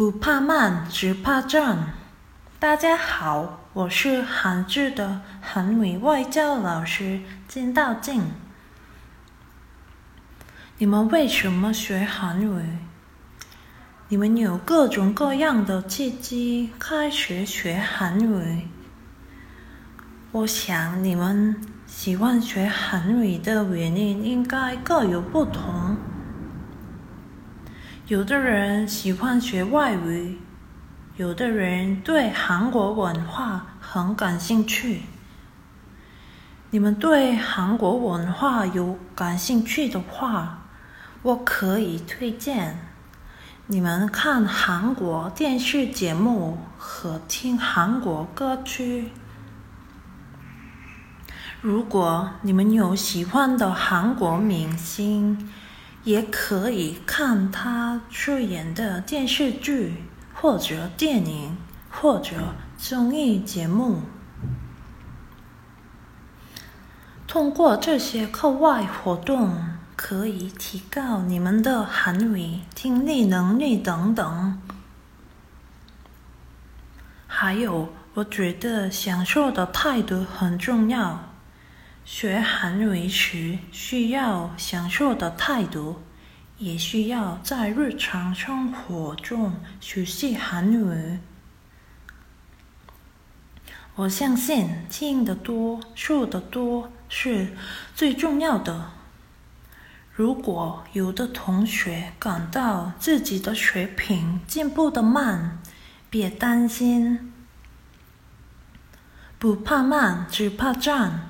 不怕慢，只怕站。大家好，我是韩剧的韩语外教老师金道静。你们为什么学韩语？你们有各种各样的契机开始学韩语。我想你们喜欢学韩语的原因应该各有不同。有的人喜欢学外语，有的人对韩国文化很感兴趣。你们对韩国文化有感兴趣的话，我可以推荐你们看韩国电视节目和听韩国歌曲。如果你们有喜欢的韩国明星，也可以看他出演的电视剧，或者电影，或者综艺节目。通过这些课外活动，可以提高你们的韩语听力能力等等。还有，我觉得享受的态度很重要。学韩语时需要享受的态度，也需要在日常生活中学习韩语。我相信听得多、说得多是最重要的。如果有的同学感到自己的水平进步的慢，别担心，不怕慢，只怕站。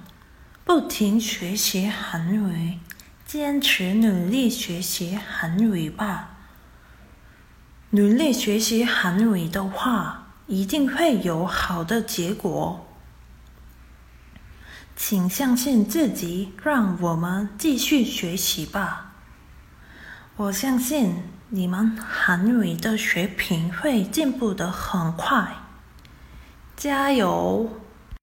不停学习韩语，坚持努力学习韩语吧。努力学习韩语的话，一定会有好的结果。请相信自己，让我们继续学习吧。我相信你们韩语的水平会进步的很快，加油！